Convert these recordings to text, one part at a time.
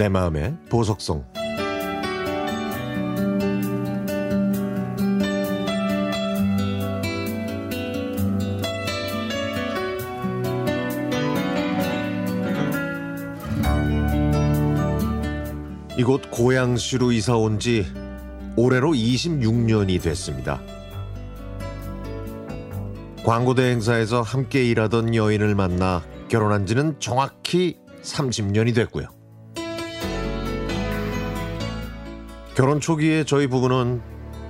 내 마음의 보석성 이곳 고양시로 이사 온 지 올해로 26년이 됐습니다. 광고대 행사에서 함께 일하던 여인을 만나 결혼한 지는 정확히 30년이 됐고요. 결혼 초기에 저희 부부는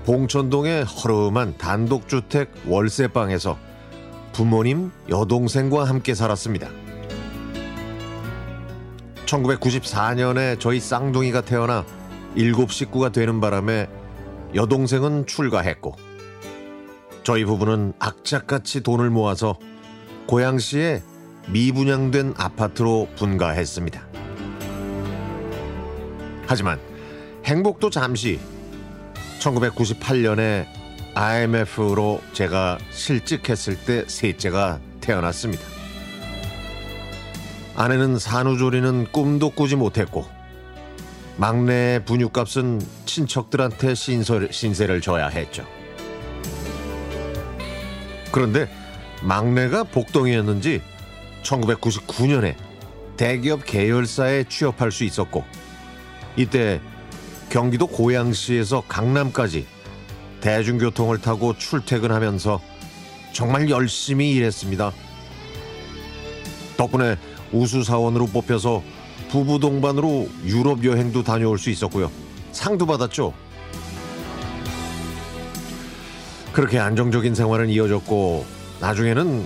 봉천동의 허름한 단독주택 월세방에서 부모님, 여동생과 함께 살았습니다. 1994년에 저희 쌍둥이가 태어나 일곱 식구가 되는 바람에 여동생은 출가했고 저희 부부는 악착같이 돈을 모아서 고양시에 미분양된 아파트로 분가했습니다. 하지만 행복도 잠시 1998년에 IMF로 제가 실직했을 때 셋째가 태어났습니다. 아내는 산후조리는 꿈도 꾸지 못했고 막내 분유값은 친척들한테 신설, 신세를 져야 했죠. 그런데 막내가 복덩이였는지 1999년에 대기업 계열사에 취업할 수 있었고 이때 경기도 고양시에서 강남까지 대중교통을 타고 출퇴근하면서 정말 열심히 일했습니다. 덕분에 우수사원으로 뽑혀서 부부 동반으로 유럽 여행도 다녀올 수 있었고요. 상도 받았죠. 그렇게 안정적인 생활은 이어졌고 나중에는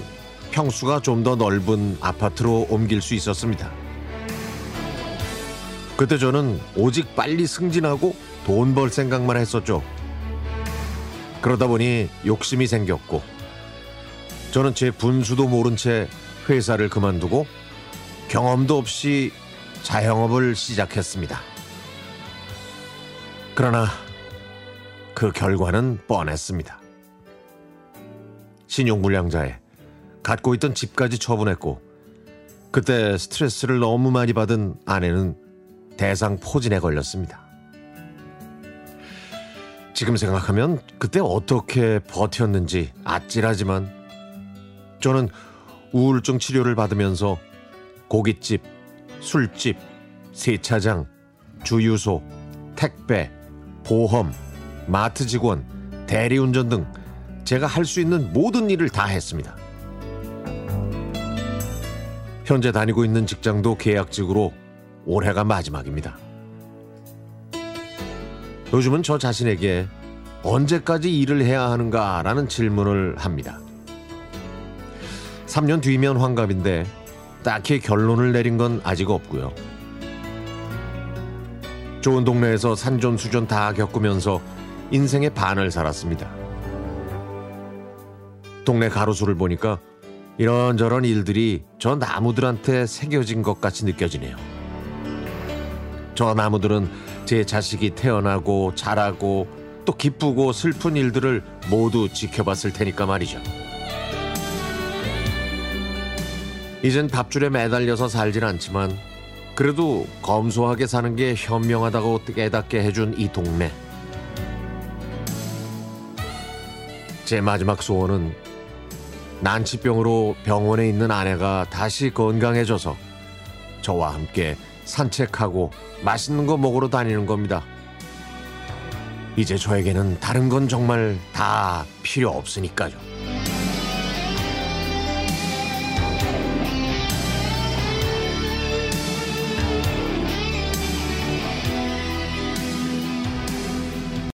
평수가 좀 더 넓은 아파트로 옮길 수 있었습니다. 그때 저는 오직 빨리 승진하고 돈 벌 생각만 했었죠. 그러다 보니 욕심이 생겼고 저는 제 분수도 모른 채 회사를 그만두고 경험도 없이 자영업을 시작했습니다. 그러나 그 결과는 뻔했습니다. 신용불량자에 갖고 있던 집까지 처분했고 그때 스트레스를 너무 많이 받은 아내는 대상 포진에 걸렸습니다. 지금 생각하면 그때 어떻게 버텼는지 아찔하지만 저는 우울증 치료를 받으면서 고깃집, 술집, 세차장, 주유소, 택배, 보험, 마트 직원, 대리운전 등 제가 할 수 있는 모든 일을 다 했습니다. 현재 다니고 있는 직장도 계약직으로 올해가 마지막입니다. 요즘은 저 자신에게 언제까지 일을 해야 하는가라는 질문을 합니다. 3년 뒤면 환갑인데 딱히 결론을 내린 건 아직 없고요. 좋은 동네에서 산전 수전 다 겪으면서 인생의 반을 살았습니다. 동네 가로수를 보니까 이런저런 일들이 저 나무들한테 새겨진 것 같이 느껴지네요. 저 나무들은 제 자식이 태어나고 자라고 또 기쁘고 슬픈 일들을 모두 지켜봤을 테니까 말이죠. 이젠 밥줄에 매달려서 살진 않지만 그래도 검소하게 사는 게 현명하다고 깨닫게 해준 이 동네. 제 마지막 소원은 난치병으로 병원에 있는 아내가 다시 건강해져서 저와 함께 산책하고 맛있는 거 먹으러 다니는 겁니다. 이제 저에게는 다른 건 정말 다 필요 없으니까요.